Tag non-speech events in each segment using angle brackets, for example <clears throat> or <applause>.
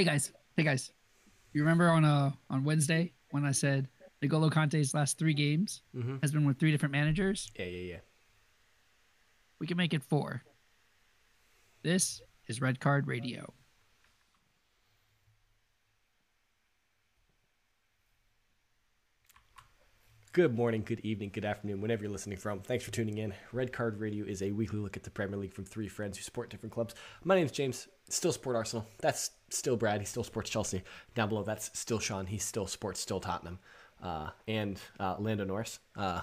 Hey guys, hey guys, you remember on uh on Wednesday when I said N'Golo Kanté's last three games Mm-hmm. has been with three different managers? Yeah, yeah, yeah. We can make it four. This is Red Card Radio. Good morning, good evening, good afternoon, whenever you're listening from. Thanks for tuning in. Red Card Radio is a weekly look at the Premier League from three friends who support different clubs. My name is James, still support Arsenal. That's still Brad, he still supports Chelsea. Down below, that's still Sean, he still supports still Tottenham. Uh, and uh, Lando Norris. Uh,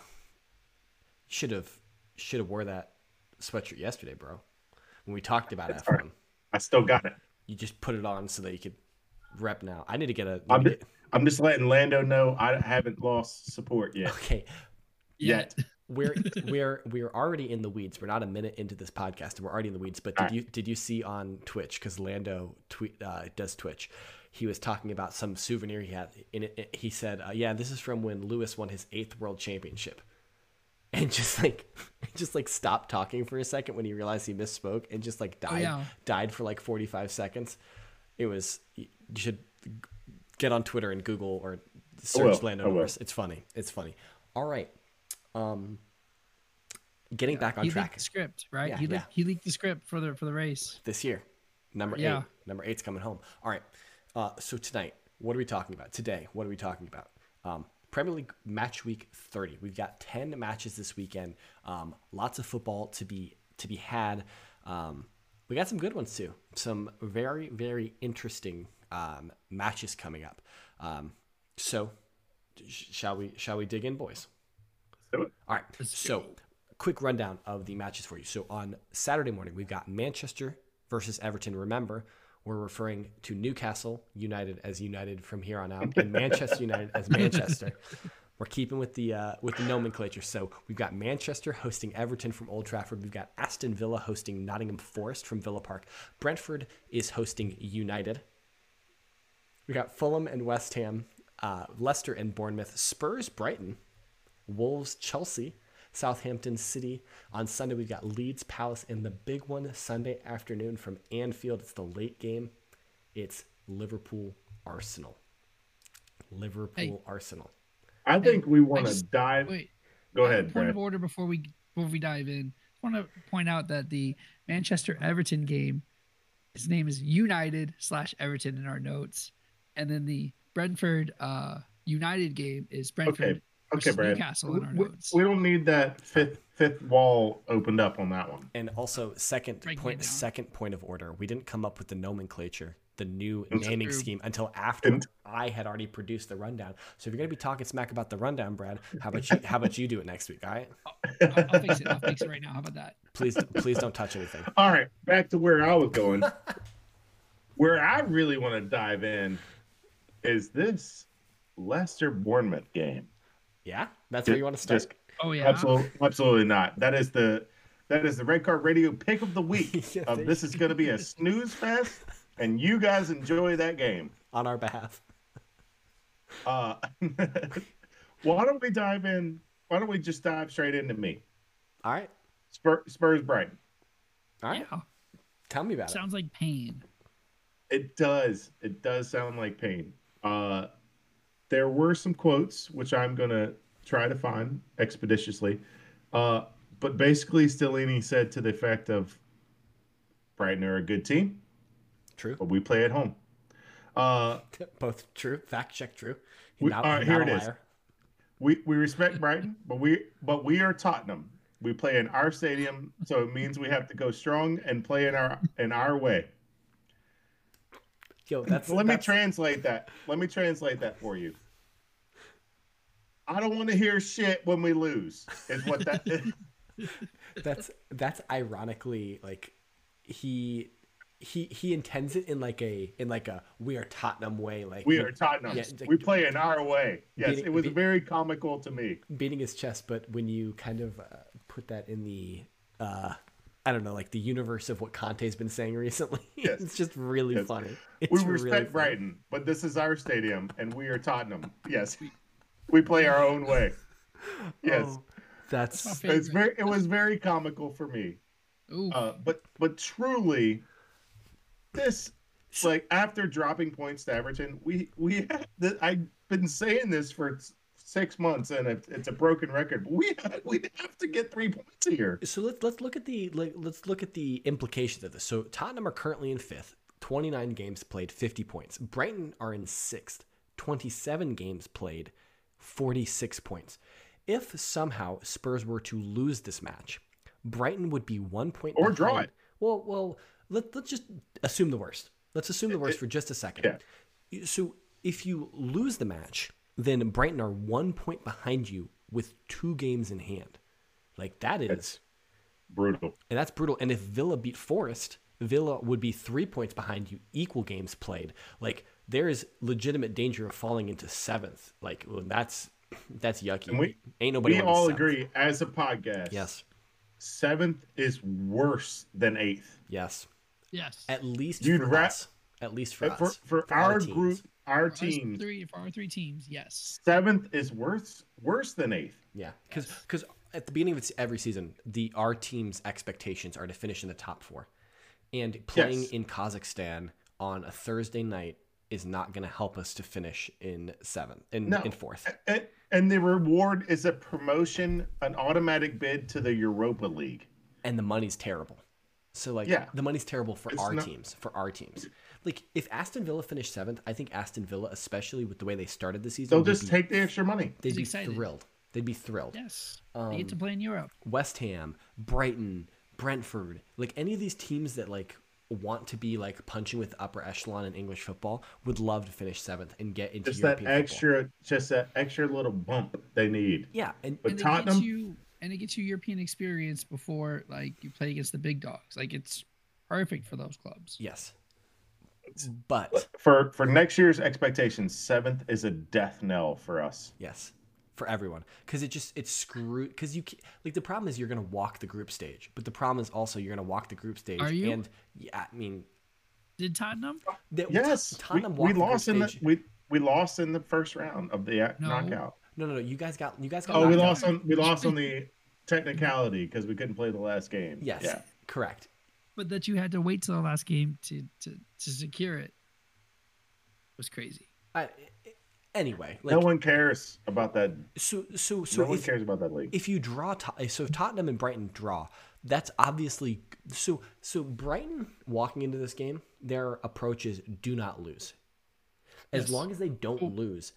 should have should have wore that sweatshirt yesterday, bro. When we talked about It's F1, all right. I still got it. you just put it on so that you could rep now. I need to get a. I'm, need to just, I'm just letting Lando know I haven't lost support yet. get- <laughs> okay, Yet. We're <laughs> we're we're already in the weeds. We're not a minute into this podcast, and we're already in the weeds. But did you did you see on Twitch because Lando tweet uh, does Twitch? He was talking about some souvenir he had. In it, he said, uh, "Yeah, this is from when Lewis won his eighth world championship." <laughs> And just like, <laughs> just like stopped talking for a second when he realized he misspoke, and just like died, yeah. died for like forty five seconds. It was you should get on Twitter and Google or search. Lando. Norris. It's funny. It's funny. All right. Um, getting back on he track leaked the script, right? Yeah, he, leaked, yeah. he leaked the script for the for the race. this year. Number Yeah. eight. Number eight's coming home. All right. Uh, so tonight, what are we talking about? Today, what are we talking about? Um, Premier League match week 30. We've got 10 matches this weekend. Um, lots of football to be to be had. Um, we got some good ones too. Some very very interesting um, matches coming up. Um, so, sh- shall we shall we dig in, boys? Do it. All right. So, quick rundown of the matches for you. So, on Saturday morning, we've got Manchester versus Everton. Remember, we're referring to Newcastle United as United from here on out, and Manchester United as Manchester. <laughs> We're keeping with the uh, with the nomenclature. So we've got Manchester hosting Everton from Old Trafford. We've got Aston Villa hosting Nottingham Forest from Villa Park. Brentford is hosting United. We got Fulham and West Ham, uh, Leicester and Bournemouth, Spurs, Brighton, Wolves, Chelsea, Southampton City. On Sunday, we've got Leeds, Palace, and the big one Sunday afternoon from Anfield. It's the late game. It's Liverpool, Arsenal. Liverpool, Hey. Arsenal. I think we want to dive. Wait, Go ahead, Point Brad. of order before we before we dive in. I want to point out that the Manchester Everton game, his name is United slash Everton in our notes, and then the Brentford uh, United game is Brentford Okay, Okay, Brad. Newcastle in our We, notes. we don't need that fifth fifth wall opened up on that one. And also, second Breaking point, second point of order. We didn't come up with the nomenclature, the new That's naming true. scheme, until after And- I had already produced the rundown. So if you're gonna be talking smack about the rundown, Brad, how about you? How about you do it next week? All right. I'll, I'll fix it. I'll fix it right now. How about that? Please, please don't touch anything. <laughs> All right, back to where I was going. where I really want to dive in is this Leicester Bournemouth game. Yeah, that's where you want to start. Just Oh yeah. Absolutely, absolutely not. That is the that is the Red Card Radio pick of the week. <laughs> Yeah, of this is going to be a snooze fest, and you guys enjoy that game. on our behalf. Uh, <laughs> why don't we dive in? Why don't we just dive straight into me? All right, Spur, Spurs Brighton. all right. Yeah. Tell me about it. Sounds like pain. It does. It does sound like pain. Uh, there were some quotes which I'm gonna try to find expeditiously, uh, but basically, Stellini said to the effect of, "Brighton are a good team, True. but we play at home." Uh, <laughs> Both true. Fact check. True. We- Not- all right, here it is. liar. we we respect Brighton, <laughs> but we but we are Tottenham. We play in our stadium, so it means we have to go strong and play in our in our way. Yo, that's. Let me translate that. Let me translate that for you. I don't want to hear shit when we lose. Is what that is. <laughs> that's that's ironically like he he he intends it in like a in like a we are Tottenham way like we are Tottenham. Yeah, like- we play in our way. Yes, Beating- it was be- very comical to me. beating his chest but when you kind of uh, put that in the uh I don't know like the universe of what Conte's been saying recently <laughs> Yes. it's just really Yes. funny it's We really respect funny. Brighton, but this is our stadium, and we are Tottenham. <laughs> Yes, we play our own way. Yes, Oh, that's my it's very. It was very comical for me. Ooh. Uh, but but truly, this like after dropping points to Everton, we we have the, I've been saying this for six months and it, it's a broken record. We <laughs> we have to get three points here. So let's let's look at the like, let's look at the implications of this. So Tottenham are currently in fifth, 29 games played, 50 points. Brighton are in sixth, 27 games played, 46 points. If somehow Spurs were to lose this match, Brighton would be one point Or behind. draw it. Well, well, let, let's just assume the worst. Let's assume the worst for just a second. yeah. So if you lose the match, then Brighton are one point behind you with two games in hand. Like that is, It's brutal. and that's brutal. And if Villa beat Forest, Villa would be three points behind you, equal games played. Like there is legitimate danger of falling into seventh. Like well, that's that's yucky. And we- Ain't nobody. We all seventh. agree as a podcast. Yes. Seventh is worse than eighth. Yes. Yes. At least You'd for ra- us. At least for And us. for for, our our teams. group, our For us three for our three teams, yes. seventh is worse worse than eighth. Yeah, because because at the beginning of every season, the our team's expectations are to finish in the top four, and playing Yes. in Kazakhstan on a Thursday night is not going to help us to finish in seventh, in, No. in fourth. And, and the reward is a promotion, an automatic bid to the Europa League. and the money's terrible. So like Yeah. the money's terrible for It's our not- teams, for our teams. Like if Aston Villa finished seventh, I think Aston Villa, especially with the way they started the season, They'll just be, take the extra money. they'd He's be excited. thrilled. They'd be thrilled. Yes. they get to um, play in Europe. West Ham, Brighton, Brentford, like any of these teams that like want to be like punching with the upper echelon in English football would love to finish seventh and get into Just that European football. extra, just that extra little bump they need. Yeah, and But and Tottenham, you and it gets you European experience before like you play against the big dogs. Like it's perfect for those clubs. yes, but for for next year's expectations, seventh is a death knell for us. yes, for everyone because it just it's screwed because you like the problem is you're gonna walk the group stage, but the problem is also you're gonna walk the group stage. Are you? And yeah, I mean, Did Tottenham? the, Yes, we, Tottenham we walked the lost in the we we lost in the first round of the No. knockout. no, no, no. You guys got you guys got. Oh, we knocked out. lost on we lost on <laughs> the technicality because we couldn't play the last game. Yes, Yeah. correct. But that you had to wait till the last game to to, to secure it was crazy. I, anyway, like no one cares about that. so so so no one if, cares about that league. if you draw so if Tottenham and Brighton draw, that's obviously so so Brighton walking into this game, their approach is do not lose. As Yes. long as they don't lose,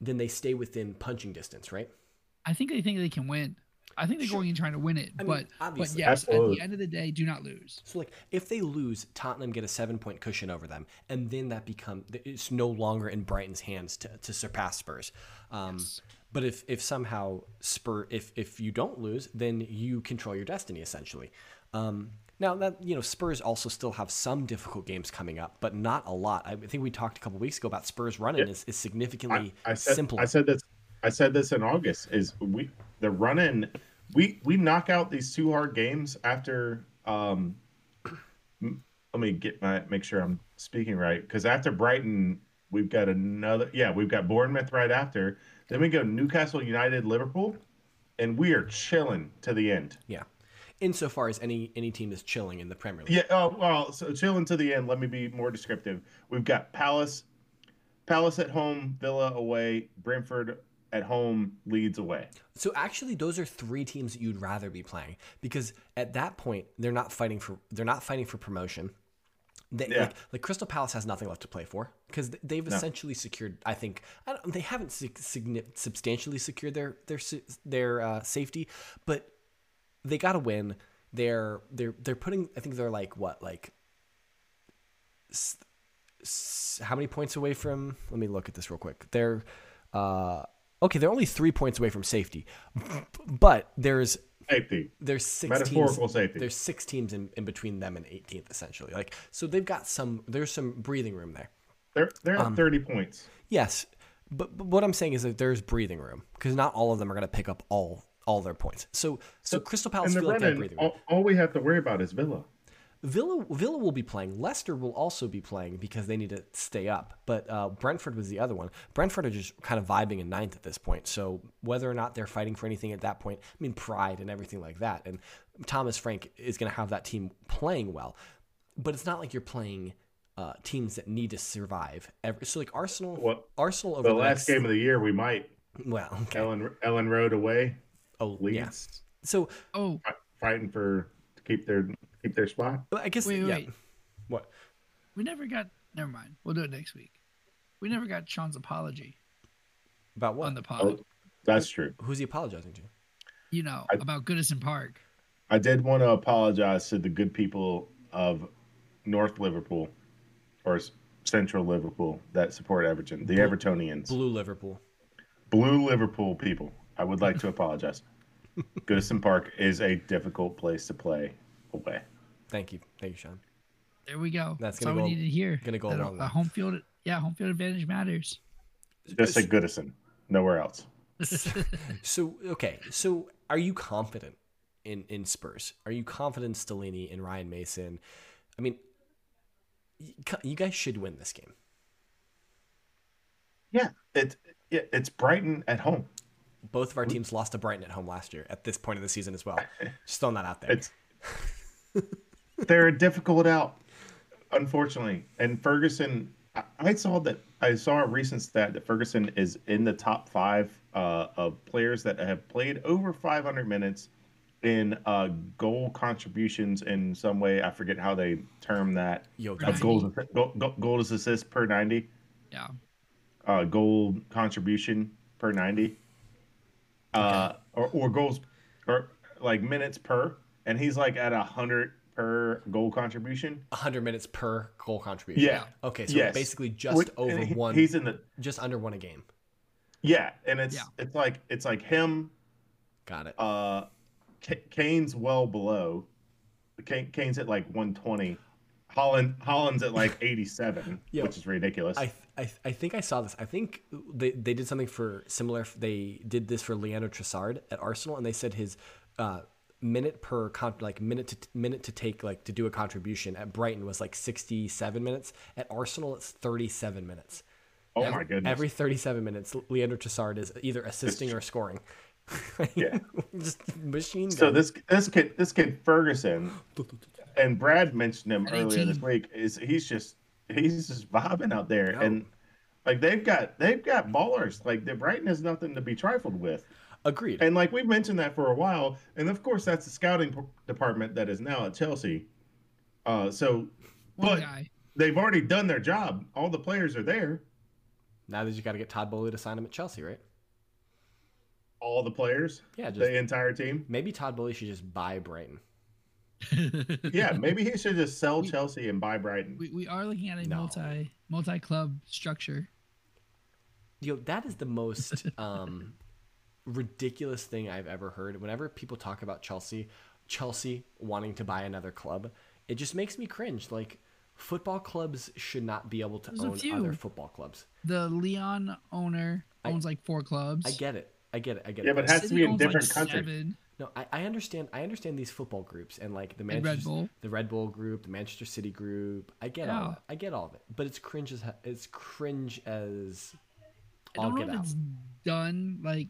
then they stay within punching distance, right? I think they think they can win. I think they're going in trying to win it, I mean, but but obviously. yes, at the end of the day, do not lose. So like if they lose, Tottenham get a seven point cushion over them, and then that become it's no longer in Brighton's hands to, to surpass Spurs. Um, But if if somehow Spur if if you don't lose, then you control your destiny essentially. Um, now that you know Spurs also still have some difficult games coming up, but not a lot. I think we talked a couple weeks ago about Spurs running is, is significantly I, I said simpler. I said this I said this in August is we the run in we we knock out these two hard games after um let me get my make sure I'm speaking right. Because after Brighton we've got another yeah we've got Bournemouth right after. Then we go Newcastle United Liverpool and we are chilling to the end. Yeah, insofar as any any team is chilling in the Premier League. yeah oh well so chilling to the end let me be more descriptive. We've got Palace Palace at home Villa away Brentford at home Leeds away So actually, those are three teams that you'd rather be playing because at that point they're not fighting for they're not fighting for promotion. They, Yeah. like, like Crystal Palace has nothing left to play for because they've essentially secured. I think I don't, they haven't sig- substantially secured their their their uh, safety, but they got to win. They're they're they're putting. I think they're like what like. s- s- How many points away from? Let me look at this real quick. They're uh, okay. They're only three points away from safety, but there's safety there's six Metaphorical teams, safety. There's six teams in, in between them and 18th, essentially. Like so, they've got some. There's some breathing room there. They're they're Um, at thirty points. Yes, but, but what I'm saying is that there's breathing room because not all of them are going to pick up all all their points. So so, Crystal Palace feel like they have run breathing room. all, all we have to worry about is Villa. Villa Villa will be playing. Leicester will also be playing because they need to stay up. But uh, Brentford was the other one. Brentford are just kind of vibing in ninth at this point. So whether or not they're fighting for anything at that point, I mean pride and everything like that. And Thomas Frank is going to have that team playing well. But it's not like you're playing uh, teams that need to survive. Every, so like Arsenal, What Arsenal over the the, last next, game of the year we might Well, okay. Elland Elland Road away Oh, Leeds yeah. So Oh, fighting for to keep their keep their spot. well, I guess wait, yeah. wait. What? We never got. Never mind. We'll do it next week. We never got Sean's apology About what? on the pod. Oh, that's true. Who's he apologizing to? you know I- about Goodison Park. I did want to apologize to the good people of North Liverpool or Central Liverpool that support Everton, the Blue- Evertonians, Blue Liverpool. blue Liverpool people. I would like to <laughs> apologize. Goodison Park is a difficult place to play away. Thank you, thank you, Sean. There we go. That's That's, gonna all go- we need to hear. gonna go a a home field. Yeah, home field advantage matters. Just say Goodison, nowhere else. <laughs> So okay, so are you confident in in Spurs? Are you confident in Stellini and Ryan Mason? I mean, you you guys should win this game. Yeah, it, it it's Brighton at home. Both of our teams lost to Brighton at home last year at this point of the season as well. <laughs> Just throwing that out there. It's they're a difficult out, unfortunately. And Ferguson, I, I saw that I saw a recent stat that Ferguson is in the top five uh, of players that have played over 500 minutes in uh, goal contributions in some way. I forget how they term that. Yo, Of that's, goals, goal, goal, goal assists per 90, Yeah. uh, goal contribution per 90, uh, or, or goals or like minutes per. And he's like at a hundred per goal contribution. a 100 minutes per goal contribution. Yeah. Okay, so Yes. basically just Which- over he- one, He's in the just under one a game. yeah, and it's Yeah. it's like it's like him. Got it. Uh, K- Kane's well below. Kane, Kane's at like 120. Haaland Haaland's at like 87, <laughs> Yo, which is ridiculous. I, I I think I saw this. I think they, they did something for similar. They did this for Leandro Trossard at Arsenal, and they said his uh, minute per con- like minute to minute to take like to do a contribution at Brighton was like sixty seven minutes. At Arsenal, it's thirty seven minutes. oh every, my goodness. Every thirty seven minutes, Leandro Trossard is either assisting or scoring. <laughs> Yeah. just machine. So gun. this this kid this kid Ferguson <laughs> and Brad mentioned him At earlier this week is he's just he's just vibing out there No. and like they've got they've got ballers like the Brighton is nothing to be trifled with agreed. and like we've mentioned that for a while and of course that's the scouting department that is now at Chelsea uh so One But- guy. they've already done their job all the players are there now that you got to get Todd Boehly to sign him at Chelsea, right? all the players Yeah, just the entire team maybe Todd Boehly should just buy Brighton. <laughs> yeah maybe he should just sell We- Chelsea and buy Brighton we, we are looking at a No. multi multi club structure. Yo, that is the most <laughs> um, ridiculous thing I've ever heard. Whenever people talk about Chelsea, Chelsea wanting to buy another club, it just makes me cringe. Like, football clubs should not be able to There's own other football clubs. The Lyon owner I- owns like four clubs. I get it. I get it. I get Yeah, it. Yeah, but it has to be in owns, like, different countries. seven. no, I, I understand. I understand these football groups and like the And Red Manchester, Bull. the Red Bull group, the Manchester City group. I get all. Yeah. Of it. I get all of it. But it's cringe as it's cringe as I all don't know get if out. it's done like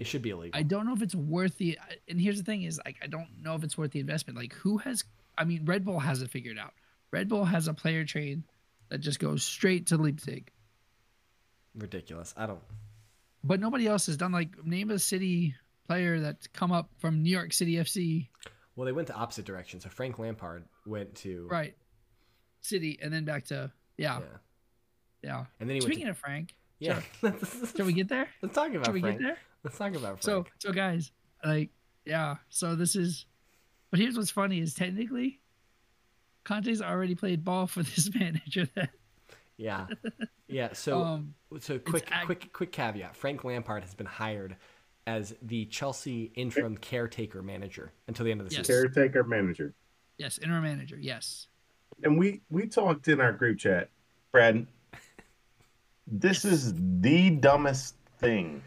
It should be illegal. I don't know if it's worth the. And here's the thing: is like I don't know if it's worth the investment. Like who has? I mean, Red Bull has it figured out. Red Bull has a player train that just goes straight to Leipzig, Ridiculous. I don't. but nobody else has done. Like name a city player that's come up from New York City FC, Well, they went the opposite direction. So Frank Lampard went to right? City, and then back to yeah, Yeah. yeah. And then he went Speaking went of Frank, to yeah. <laughs> shall we get there? Let's talk about Shall we Frank. get there? <laughs> Let's talk about So, Frank. so guys, like, yeah. So this is, but here's what's funny is technically, Kanté's already played ball for <laughs> this manager. That yeah, yeah. <laughs> So, um, so quick, ag- quick, quick caveat: Frank Lampard has been hired as the Chelsea interim caretaker manager until the end of the Yes. season. caretaker manager yes, interim manager. Yes, and we we talked in our group chat, Brad. This is the dumbest thing.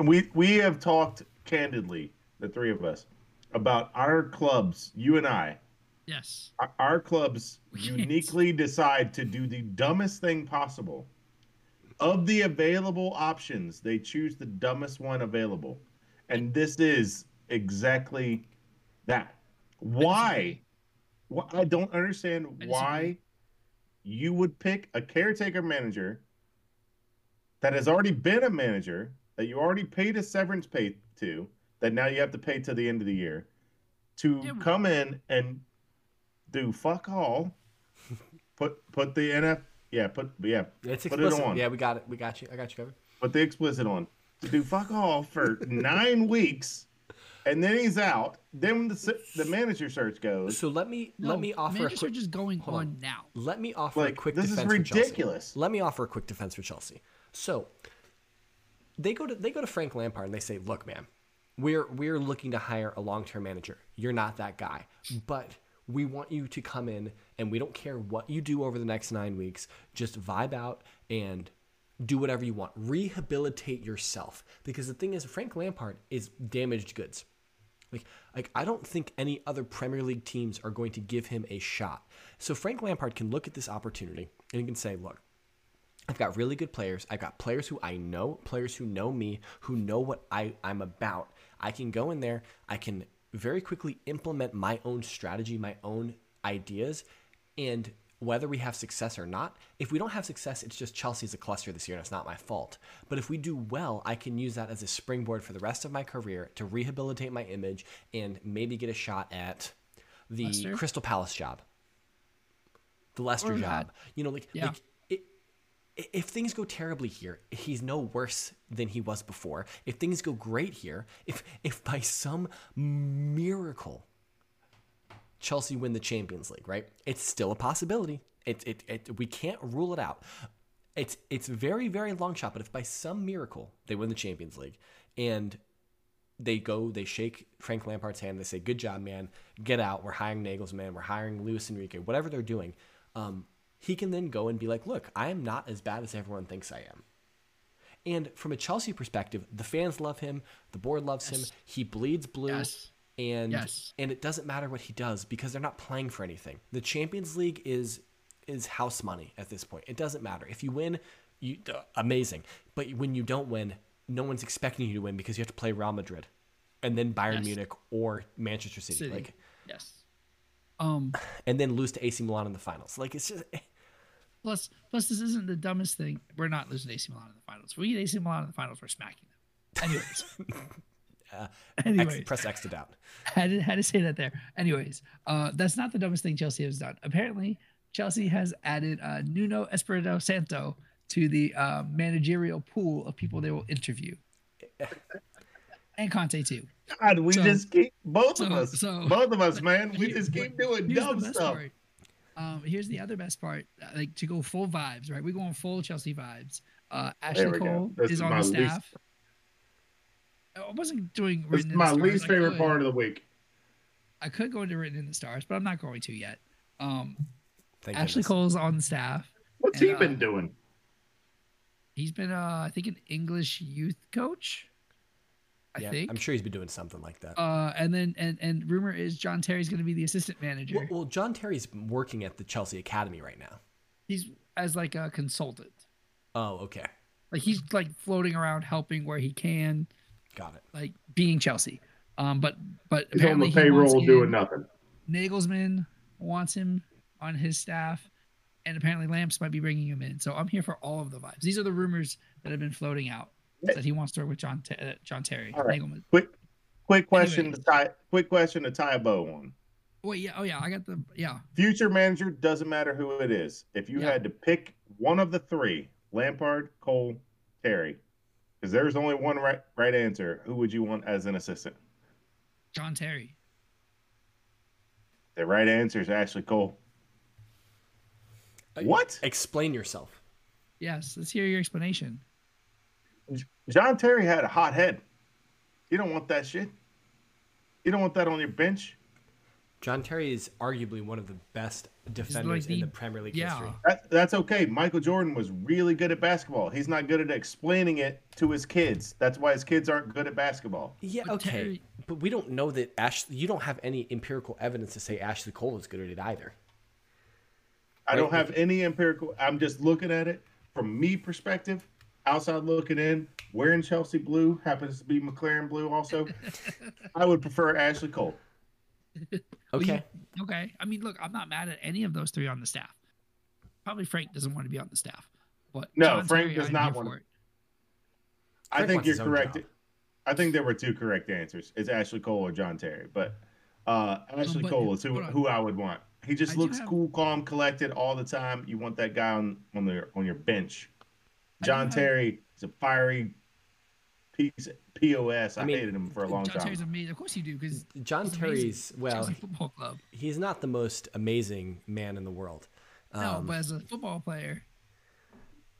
We we have talked candidly, the three of us, about our clubs. You and I, yes, our- our clubs <laughs> uniquely decide to do the dumbest thing possible. Of the available options, they choose the dumbest one available, and this is exactly that. Why? Wh- I don't understand I why you would pick a caretaker manager that has already been a manager that you already paid a severance pay to that now you have to pay to the end of the year to Yeah, come in and do fuck all <laughs> put put the NF yeah put yeah It's Put it explicit. on. Yeah, we got it. We got you. I got you covered. put the explicit on to do fuck all for <laughs> nine weeks and then he's out then the the manager search goes So let me No, let me offer a managers quick are just going on. on now. let me offer a quick this is defense for Chelsea. ridiculous Let me offer a quick defense for Chelsea. So they go to they go to Frank Lampard and they say, "Look, man, we're we're looking to hire a long-term manager. You're not that guy, but we want you to come in and we don't care what you do over the next 9 weeks. Just vibe out and do whatever you want. Rehabilitate yourself because the thing is Frank Lampard is damaged goods. Like, like I don't think any other Premier League teams are going to give him a shot. So Frank Lampard can look at this opportunity and he can say, "Look, I've got really good players. I've got players who I know, players who know me, who know what I, I'm about. I can go in there, I can very quickly implement my own strategy, my own ideas, and whether we have success or not, if we don't have success, it's just Chelsea's a cluster this year and it's not my fault. But if we do well, I can use that as a springboard for the rest of my career to rehabilitate my image and maybe get a shot at the Leicester? Crystal Palace job, the Leicester job. You know, like, Yeah. like if things go terribly here, he's no worse than he was before. If things go great here, if if by some miracle Chelsea win the Champions League, right? It's still a possibility. It, it, it we can't rule it out. It's it's very very long shot, but if by some miracle they win the Champions League and they go, they shake Frank Lampard's hand, they say, "Good job, man. Get out. We're hiring Nagelsmann. We're hiring Luis Enrique. Whatever they're doing." Um, he can then go and be like, "Look, I am not as bad as everyone thinks I am." And from a Chelsea perspective, the fans love him, the board loves him. He bleeds blue, Yes. and Yes. and it doesn't matter what he does because they're not playing for anything. The Champions League is is house money at this point. It doesn't matter if you win, you uh, amazing. But when you don't win, no one's expecting you to win because you have to play Real Madrid, and then Bayern Yes. Munich or Manchester City, City. like, Yes. Um. and then lose to AC Milan in the finals. Like it's just Plus, plus, this isn't the dumbest thing. We're not losing AC Milan in the finals. If we get AC Milan in the finals, we're smacking them. Anyways. <laughs> <laughs> X, Anyways, press X to doubt. had to, had to say that there. Anyways, uh, that's not the dumbest thing Chelsea has done. Apparently, Chelsea has added uh, Nuno Espirito Santo to the uh, managerial pool of people they will interview, and Conte too. God, we So- just keep both of us, so- both of us, <laughs> man. We Here- just keep doing Here's dumb the best stuff. part. Um, here's the other best part. uh, Like to go full vibes, right? We're going full Chelsea vibes. Uh, Ashley. Cole is is on my the least- staff. I wasn't doing. This written is in the my stars. least I favorite part of the week. I could go into written in the stars, but I'm not going to yet. Um, Thank Ashley goodness. Cole's on the staff. What's And, he uh, been doing? He's been, uh, I think, an English youth coach. I Yeah, think. I'm sure he's been doing something like that. Uh, and then and and rumor is John Terry's going to be the assistant manager. well, well, John Terry's working at the Chelsea Academy right now. he's as like a consultant. Oh, okay, Like he's like floating around helping where he can, got it. like being Chelsea. Um, but but He's on apparently the he payroll doing in- nothing. Nagelsmann wants him on his staff, and apparently Lamps might be bringing him in. So I'm here for all of the vibes. These are the rumors that have been floating out that he wants to work with John uh, John Terry. All right. Nagelman. Quick, quick question Anyways. to tie. Quick question to tie a bow on. Wait, yeah, oh yeah, I got the yeah. Future manager doesn't matter who it is. If you Yeah. had to pick one of the three, Lampard, Cole, Terry, because there's only one right right answer. Who would you want as an assistant? John Terry. The right answer is Ashley Cole. Uh, What? Explain yourself. Yes, let's hear your explanation. John Terry had a hot head. You don't want that shit. You don't want that on your bench. John Terry is arguably one of the best defenders in the- the Premier League yeah. history. That, that's okay. Michael Jordan was really good at basketball. He's not good at explaining it to his kids. That's why his kids aren't good at basketball. Yeah, But okay, Terry- but we don't know that Ash. You don't have any empirical evidence to say Ashley Cole is good at it either. I don't have any empirical. I'm just looking at it from me perspective, outside looking in. Wearing Chelsea blue happens to be McLaren blue also. <laughs> I would prefer Ashley Cole. <laughs> Okay, you- okay. I mean, look, I'm not mad at any of those three on the staff. probably Frank doesn't want to be on the staff. But No, John Frank Terry, does not want- for it. I Frank think you're correct. job. I think there were two correct answers. It's Ashley Cole or John Terry, but uh, Ashley but- Cole is who, who I would want. He just I looks have- cool, calm, collected all the time. You want that guy on on the on your bench. I do John Terry is a fiery piece pos. I, I mean, hated him for a long John time. Terry's amazing. Of course you do, because John Terry's well, Chelsea Football Club. he's not the most amazing man in the world. No, Um, but as a football player,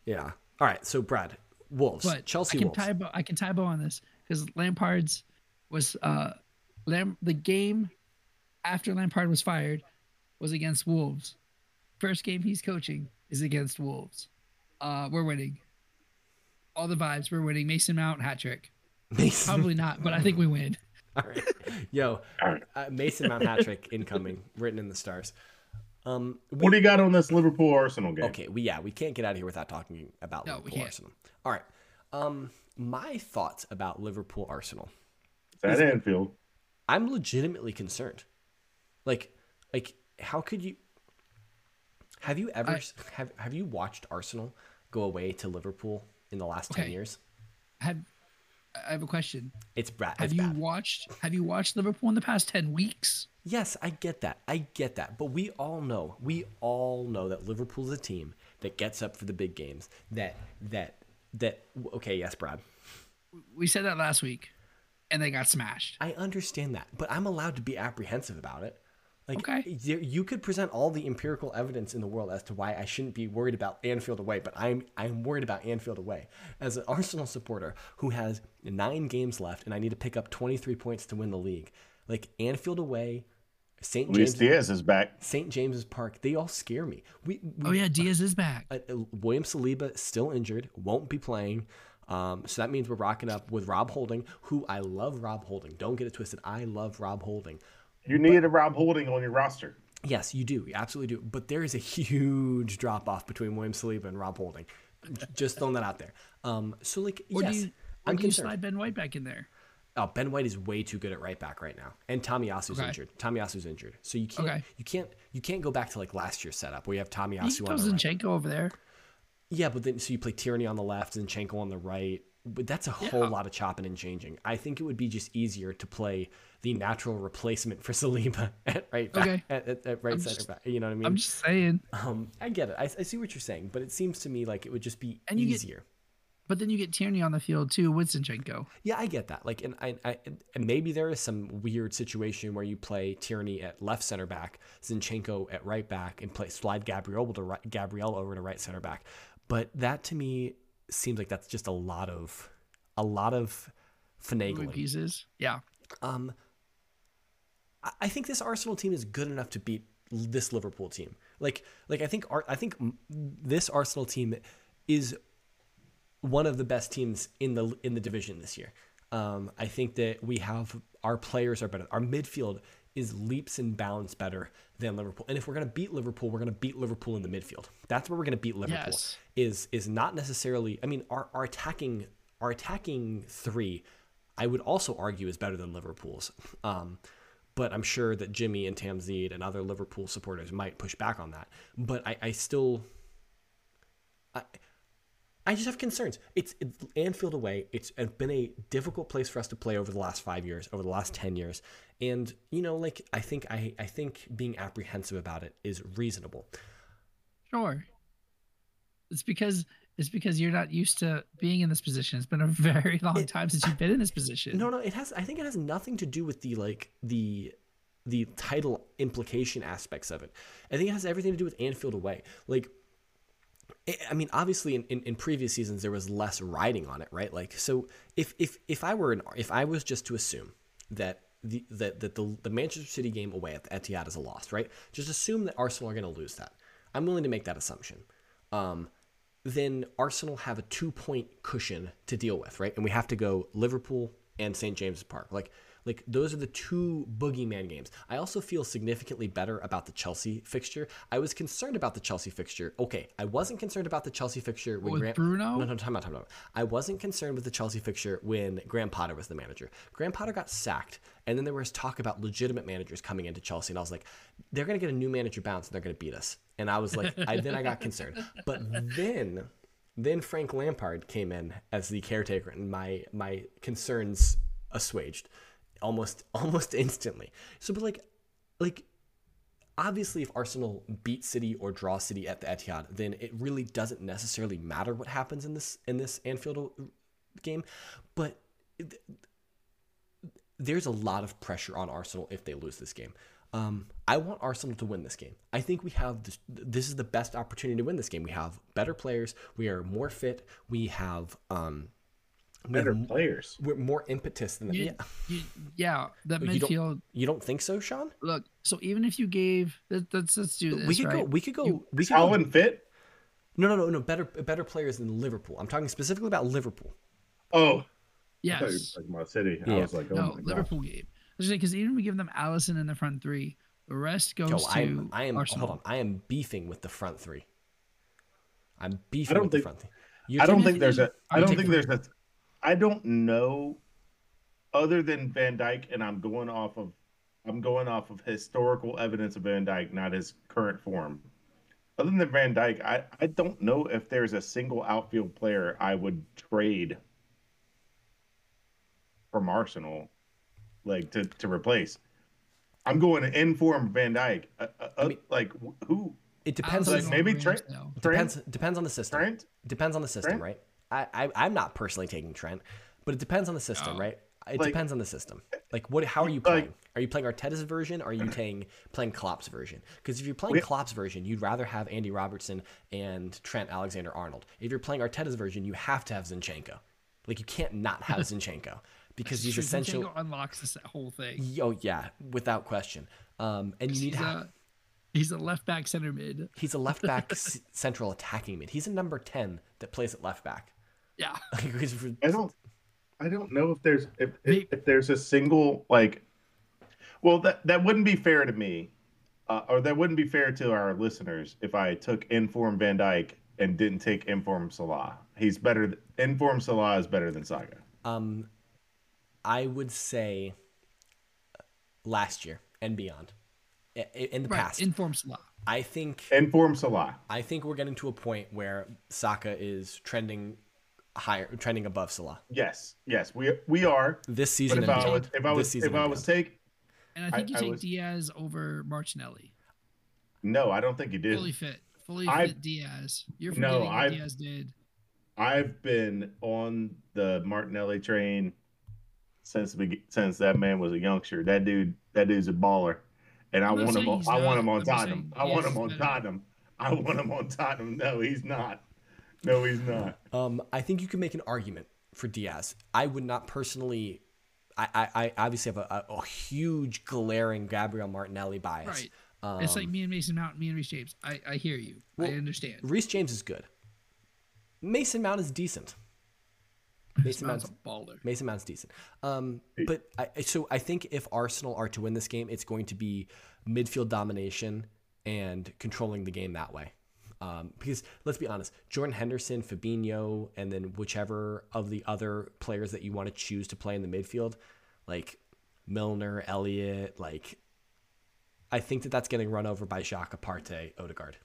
yeah. All right. So Brad, Wolves, but Chelsea I can Wolves. tie bo- I can tie bow on this because Lampard's was uh, Lam- the game after Lampard was fired was against Wolves. First game he's coaching is against Wolves. Uh, we're winning. All the vibes. We're winning. Mason Mount hat trick. Mason. Probably not, but I think we win. <laughs> All right. Yo, uh, Mason Mount hat trick incoming, written in the stars. Um, we- What do you got on this Liverpool Arsenal game? Okay, we yeah, we can't get out of here without talking about No, Liverpool. Arsenal. All right. Um my thoughts about Liverpool Arsenal. It's at Anfield. I'm legitimately concerned. Like like how could you have you ever I- have have you watched Arsenal go away to Liverpool in the last 10 years? Have I have a question? It's bad. Have you bad. watched Have you watched Liverpool in the past ten weeks? Yes, I get that. I get that. But we all know, we all know that Liverpool's a team that gets up for the big games. That that that okay, yes, Brad. We said that last week, and they got smashed. I understand that, but I'm allowed to be apprehensive about it. Like, Okay. you could present all the empirical evidence in the world as to why I shouldn't be worried about Anfield away, but I'm I'm worried about Anfield away. As an <laughs> Arsenal supporter who has nine games left and I need to pick up 23 points to win the league, like Anfield away, St. Luis James, Diaz is back. St. James's Park, they all scare me. We, we Oh yeah, Diaz is back. uh, uh, William Saliba still injured, won't be playing. Um, so that means we're rocking up with Rob Holding, who I love. Rob Holding, don't get it twisted. I love Rob Holding. You needed a Rob Holding on your roster. Yes, you do, you absolutely do. But there is a huge drop off between William Saliba and Rob Holding. Just throwing that out there. Um, so like, Or yes, do you, I'm do you concerned. slide Ben White back in there? Oh, Ben White is way too good at right back right now, and Tomiyasu's Okay. injured. Tomiyasu's injured, so you can't Okay. you can't you can't go back to like last year's setup where you have You Tomiyasu can on throw the right. Zinchenko over there. Yeah, but then so you play Tierney on the left, Zinchenko on the right. But that's a whole Yeah. lot of chopping and changing. I think it would be just easier to play the natural replacement for <laughs> Saliba at right back, Okay. at, at, at right I'm center just- back. You know what I mean? I'm just saying. um, I get it. I, I see what you're saying, but it seems to me like it would just be And you get- easier. But then you get Tierney on the field too with Zinchenko. Yeah, I get that. Like, and I, I, and maybe there is some weird situation where you play Tierney at left center back, Zinchenko at right back, and play slide Gabriel to right, Gabriel over to right center back. But that to me seems like that's just a lot of, a lot of finagling. pieces. Yeah. Um, I- I think this Arsenal team is good enough to beat this Liverpool team. Like, like I think Ar- I think this Arsenal team is one of the best teams in the in the division this year. Um, I think that we have our players are better. Our midfield is leaps and bounds better than Liverpool. And if we're gonna beat Liverpool, we're gonna beat Liverpool in the midfield. That's where we're gonna beat Liverpool. Yes. Is is not necessarily. I mean, our our attacking our attacking three, I would also argue is better than Liverpool's. Um, but I'm sure that Jimmy and Tamzid and other Liverpool supporters might push back on that. But I, I still, I, I just have concerns. It's, it's Anfield away. It's been a difficult place for us to play over the last five years, over the last ten years, and you know, like I think I, I think being apprehensive about it is reasonable. Sure. It's because it's because you're not used to being in this position. It's been a <laughs> very long time since you've been in this position. No, no, it has. I think it has nothing to do with the like the the title implication aspects of it. I think it has everything to do with Anfield away. Like, I- I mean, obviously, in, in, in previous seasons there was less riding on it, right? Like, so if if if I were an if I was just to assume that the that that the the Manchester City game away at the Etihad is a loss, right? Just assume that Arsenal are going to lose that. I'm willing to make that assumption. Um, then Arsenal have a two point cushion to deal with, right? And we have to go Liverpool and St. James's Park. Like, like those are the two boogeyman games. I also feel significantly better about the Chelsea fixture. I was concerned about the Chelsea fixture. Okay, I wasn't concerned about the Chelsea fixture when With Graham, Bruno? No, no, time out, time out. I wasn't concerned with the Chelsea fixture when Graham Potter was the manager. Graham Potter got sacked, And then there was talk about legitimate managers coming into Chelsea, and I was like, they're gonna get a new manager bounce, and they're gonna beat us. And I was like, I, then I got concerned. <laughs> But then, then Frank Lampard came in as the caretaker, and my my concerns assuaged almost <laughs> almost instantly. So, but like, like obviously if Arsenal beat City or draw City at the Etihad, then it really doesn't necessarily matter what happens in this in this Anfield game, but there's a lot of pressure on Arsenal if they lose this game. Um, I want Arsenal to win this game. I think we have this. This is the best opportunity to win this game. We have better players. We are more fit. We have um, we Better have, players. We're more impetus than them. You- Yeah. you- yeah, that You don't- You don't think so, Sean? Look, so even if you gave, let, let's let's do this. we could right? go. We could go. You- we could go, Colin fit? No, no, no, no. Better, better players than Liverpool. I'm talking specifically about Liverpool. Oh, I thought you were Yes. talking about City. I Yeah. was like, oh no, my god. Liverpool game. Because even if we give them Alisson in the front three, the rest goes Yo, to I am. I am. Arsenal. Hold on. I am beefing with the front three. I'm beefing I don't with the front three. You're I don't think there's a. I I'm don't think there's a. I don't know. Other than Van Dijk, and I'm going off of, I'm going off of historical evidence of Van Dijk, not his current form. Other than Van Dijk, I I don't know if there's a single outfield player I would trade from Arsenal, like to to replace. I'm going to inform Van Dijk. Uh, uh, uh, mean- like who? It depends on Like, Alisson maybe over Trent- Ramsdale. depends depends on the system. Trent? Depends on the system, Trent? right? I, I I'm not personally taking Trent, but it depends on the system, Oh. right? It Like- depends on the system. Like what? How are you Like- playing? are you playing Arteta's version? Or are you <clears throat> playing playing Klopp's version? Because if you're playing We- Klopp's version, you'd rather have Andy Robertson and Trent Alexander Arnold. If you're playing Arteta's version, you have to have Zinchenko. Like you can't not have <laughs> Zinchenko because he's Zinchenko essential. unlocks this whole thing. Oh yeah, without question. Um, and you need He's to have, a, he's a left back center mid. he's a left back <laughs> s- central attacking mid. He's a number ten that plays at left back. Yeah. <laughs> Because I don't I don't know if there's if, if, if there's a single like well that that wouldn't be fair to me uh, or that wouldn't be fair to our listeners if I took Inform Van Dijk and didn't take Inform Salah. He's better th- Inform Salah is better than Saka. Um, I would say uh, last year and beyond. I- i- In the Right. past, Inform Salah. I think Inform Salah. I think we're getting to a point where Saka is trending higher, trending above Salah Yes. Yes, we we are. this season. if and I beyond. was if I This was season if I was take And I think I- you take was- Diaz over Martinelli. no, I don't think you did. Fully fit. Fully I- fit Diaz. You're No, what I've- Diaz did. I've been on the Martinelli train since since that man was a youngster. That dude, that dude's a baller, and I want him. saying On, he's I want him on I'm just Tottenham. saying I want him on is better. Tottenham. I want him on Tottenham. No, he's not. No, he's not. Um, I think you can make an argument for Diaz. I would not personally. I, I, I obviously have a, a, a huge glaring Gabriel Martinelli bias. Right. Um, it's like me and Mason Mount, me and Reece James. I, I hear you. Well, I understand. Reece James is good. Mason Mount is decent. Mason Mount's Mount's a baller. Mason Mount's decent. Um, but I, so I think if Arsenal are to win this game, it's going to be midfield domination and controlling the game that way. Um, because let's be honest, Jordan Henderson, Fabinho, and then whichever of the other players that you want to choose to play in the midfield, like Milner, Elliott, like I think that that's getting run over by Xhaka, Partey, Odegaard.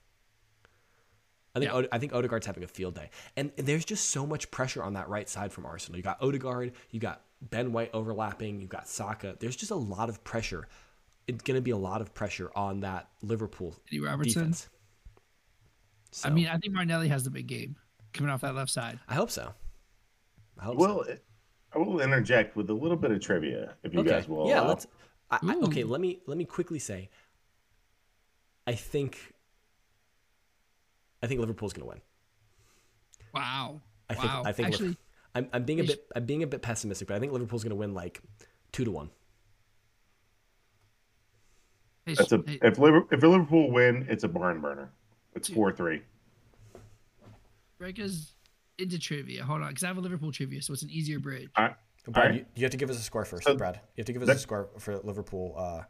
I think Yeah. Ode- I think Odegaard's having a field day, and there's just so much pressure on that right side from Arsenal. You got Odegaard, you got Ben White overlapping, you got Saka. There's just a lot of pressure. It's going to be a lot of pressure on that Liverpool Eddie Robertson. defense. I mean, I think Martinelli has the big game coming off that left side. I hope so. I hope so. Well, it- I will interject with a little bit of trivia, if you okay. guys will. yeah, allow. let's. I, I, okay, let me let me quickly say. I think. I think Liverpool's going to win. Wow. I think. wow. I think. Actually, I'm, I'm being a bit. I'm being a bit pessimistic, but I think Liverpool's going to win like two to one. hey, That's a if Liverpool, if Liverpool win, it's a barn burner. It's four three. break us into trivia. Hold on, because I have a Liverpool trivia, so it's an easier bridge. I, Brad, Alright. you, you have to give us a score first, So- Brad. You have to give us that- a score for Liverpool. Uh,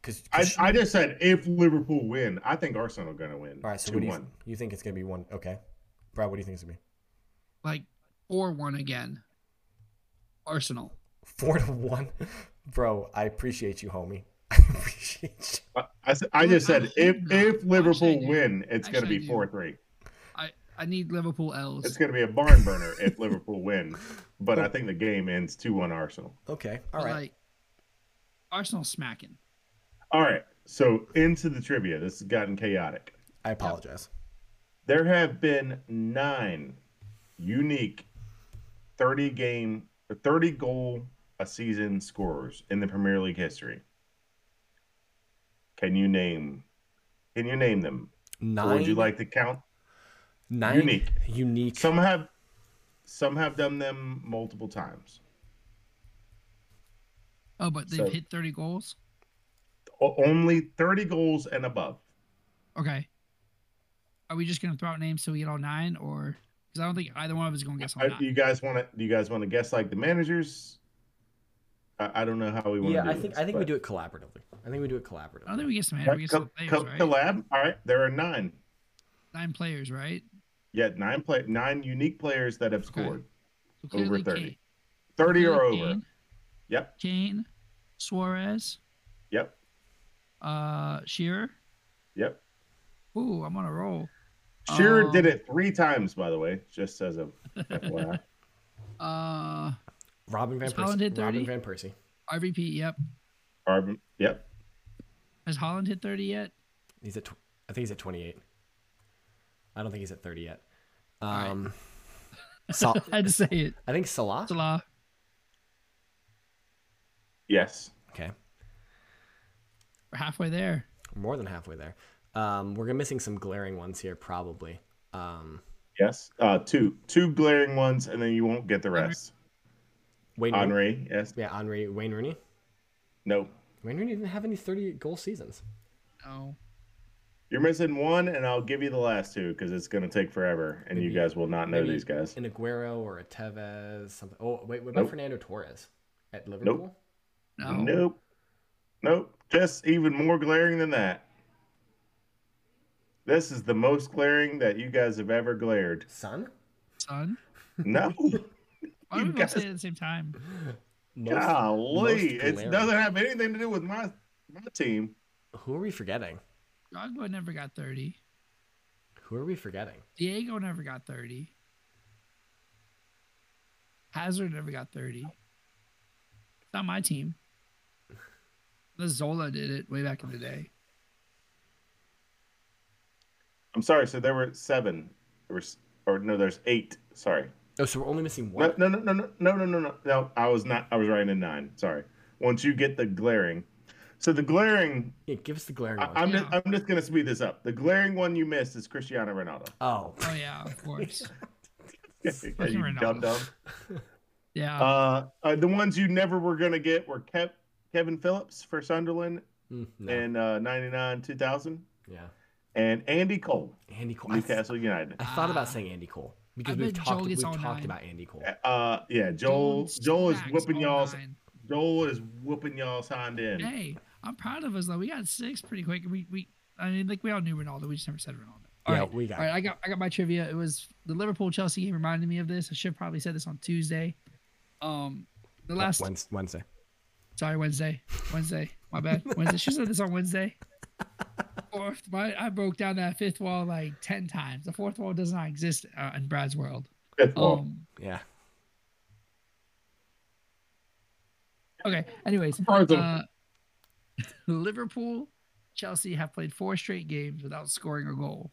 because I, I just said if Liverpool win, I think Arsenal are going to win. all right. So two what do you one. you think it's gonna be one? Okay, Brad, what do you think it's gonna be? Like four one again. Arsenal. <laughs> Four to one, bro. I appreciate you, homie. <laughs> I appreciate you. I I just said if No, if Liverpool I win, it's going to be four three. I I need Liverpool L's. It's going to be a barn burner if Liverpool win. But I oh. think the game ends two one Arsenal. Okay, all But, right. Like, Arsenal smacking. All right, so into the trivia. This has gotten chaotic. I apologize. There have been nine unique 30 game, 30 goal a season scorers in the Premier League history. Can you name? Can you name them? Nine. Or would you like to count? nine unique? Unique. Some have, some have done them multiple times. Oh, but they've So- hit 30 goals. O- only 30 goals and above. Okay. Are we just gonna throw out names till we get all nine, or because I don't think either one of us is gonna guess all Uh, nine. you guys want to? Do you guys want to guess like the managers? I, I don't know how we want to yeah, do I think this, I think we do it collaboratively. I think we do it collaboratively. I don't think we get some. Co- We get co- some players, co- right? collab. All right, there are nine. Nine players, right? Yeah, nine play nine unique players that have Okay. scored. So Over 30. Kane- 30 or over. Kane, Yep. Kane, Suarez, Yep. Uh, Shearer. Yep. Ooh, I'm on a roll. Shearer Um, did it three times, by the way, just as a <laughs> FYI. Uh, Robin Van Has Haaland Persie. hit 30? Robin Van Persie. RVP. Yep. Arbin, yep. Has Haaland hit 30 yet? He's at. Tw- I think he's at 28. I don't think he's at 30 yet. right. Um, <laughs> Sal- I had to say it. I think Salah. Salah. Yes. Okay, We're halfway there. more than halfway there. Um, we're missing some glaring ones here, probably. Um, Yes. Uh, two two glaring ones, and then you won't get the rest. Wayne Rooney. Yes. Yeah, Henry. Wayne Rooney. Nope. Wayne Rooney didn't have any 30 goal seasons. No. You're missing one, and I'll give you the last two because it's going to take forever, and you guys will not know these guys. An Aguero or a Tevez. Something. Oh wait, what about Nope. Fernando Torres at Liverpool? No. Nope. Nope. Just even more glaring than that. This is the most glaring that you guys have ever glared. Son? Son? No. <laughs> Why <laughs> You we guys- say it at the same time? Most, Golly. most It doesn't have anything to do with my my team. Who are we forgetting? Drogba never got 30. Who are we forgetting? Diego never got 30. Hazard never got 30. It's not my team. The Zola did it way back in the day. I'm sorry. So there were seven, there was, or no, there's eight. Sorry. Oh, so we're only missing one. No, no, no, no, no, no, no, no. No, I was not. I was writing in nine. Sorry. Once you get the glaring, so the glaring. Yeah, give us the glaring. I, am yeah. just, I'm just gonna speed this up. The glaring one you missed is Cristiano Ronaldo. Oh. Oh yeah, of course. <laughs> yeah, you dumb dumb. yeah. Uh, uh, the ones you never were gonna get were kept Kevin Phillips for Sunderland Mm, no. in uh, 99, 2000, yeah. and Andy Cole, Andy Cole. I, Newcastle United. I thought about saying Andy Cole because I we've talked. We've talked nine. about Andy Cole. Uh, yeah, Joel. Joel is smacks whooping y'all's. nine. Joel is whooping y'all's hind end. Hey, I'm proud of us though. We got six pretty quick. We we I mean like we all knew Ronaldo. We just never said Ronaldo. All Yeah, right, we got All right, I got I got my trivia. It was the Liverpool Chelsea game reminded me of this. I should have probably said this on Tuesday. Um, the last Wednesday. Wednesday. sorry Wednesday Wednesday my bad Wednesday. She said this on Wednesday. Fourth, my, I broke down that fifth wall like ten times. The fourth wall does not exist uh, in Brad's world. Fifth wall. Um, Yeah. Okay. Anyways, uh, <laughs> Liverpool, Chelsea have played four straight games without scoring a goal.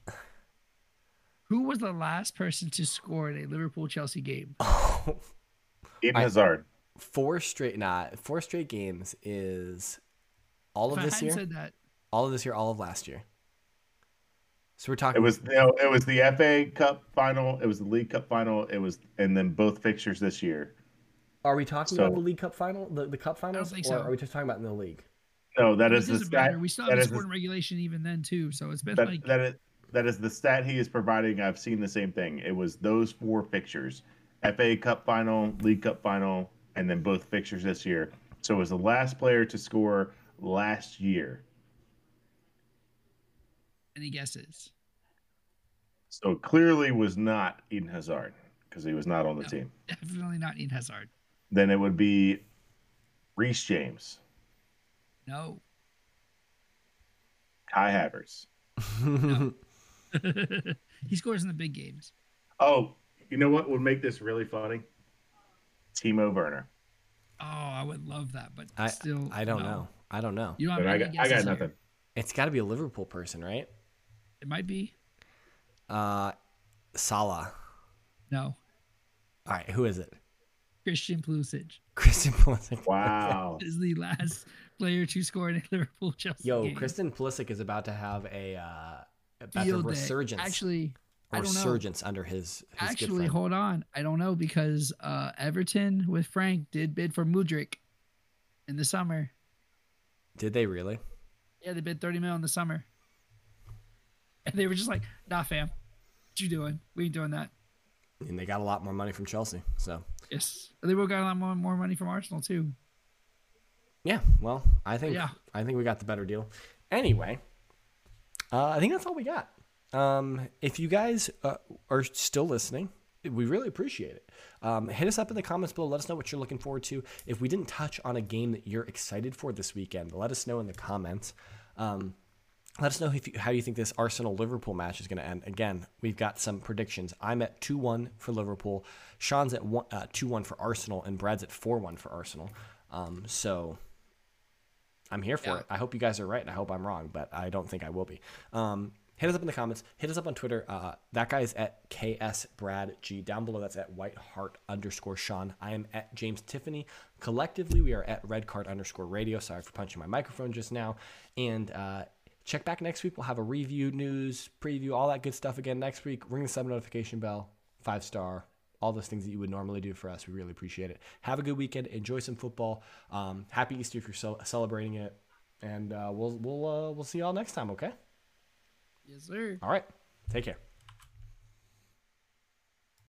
Who was the last person to score in a Liverpool Chelsea game? <laughs> Eden I- Hazard. Four straight. Nah, four straight games is all If of I this hadn't year. said that, all of this year. All of last year. So we're talking. It was no, it was the FA Cup final. It was the League Cup final. It was, and then both fixtures this year. Are we talking So- about the League Cup final, the, the Cup finals, think or so. are we just talking about in the league? No, that it is the doesn't stat. matter. We still haven't is in regulation even then too. So it's been that, like that is that is the stat he is providing. I've seen the same thing. It was those four fixtures: FA Cup final, League Cup final, and then both fixtures this year. So it was the last player to score last year. any guesses? So it clearly was not Eden Hazard because he was not on the No. team. Definitely not Eden Hazard. Then it would be Reece James, No. Kai Havertz. <laughs> <laughs> he scores in the big games. Oh, you know what would make this really funny? Timo Werner. Oh, I would love that, but I still, I don't no. know. I don't know. You don't have But I any got, I got guesses here? nothing. It's got to be a Liverpool person, right? It might be. Uh, Salah. No. All right, who is it? Christian Pulisic Christian <laughs> Pulisic. Wow. <laughs> is the last player to score in a Liverpool Chelsea Yo, game. Christian Pulisic is about to have a uh, about Field a day. resurgence. Actually, I don't know. resurgence under his, his Actually, hold on. I don't know because uh, Everton with Frank did bid for Mudryk in the summer. Did they really? Yeah, they bid 30 mil in the summer. And they were just like, nah, fam. What you doing? We ain't doing that. And they got a lot more money from Chelsea. So Yes. They have got a lot more, more money from Arsenal, too. yeah, well, I think Yeah. I think we got the better deal. Anyway, uh, I think that's all we got. Um, if you guys uh, are still listening, we really appreciate it. Um, hit us up in the comments below. Let us know what you're looking forward to. If we didn't touch on a game that you're excited for this weekend, let us know in the comments. Um, let us know if you, how you think this Arsenal Liverpool match is going to end. Again, we've got some predictions. I'm at 2 1 for Liverpool. Sean's at 1 uh, 2 1 for Arsenal, and Brad's at 4 1 for Arsenal. Um, so I'm here for Yeah. it. I hope you guys are right, and I hope I'm wrong, but I don't think I will be. Hit us up in the comments. Hit us up on Twitter. Uh, that guy is at G. Down below, that's at White Hart underscore Sean. I am at James Tiffany. Collectively, we are at Red Card underscore Radio. Sorry for punching my microphone just now. And uh, check back next week. We'll have a review, news, preview, all that good stuff again next week. Ring the sub notification bell, five star, all those things that you would normally do for us. We really appreciate it. Have a good weekend. Enjoy some football. Um, happy Easter if you're ce- celebrating it. And uh, we'll we'll uh, we'll see y'all next time. Okay. Yes, sir. All right. Take care.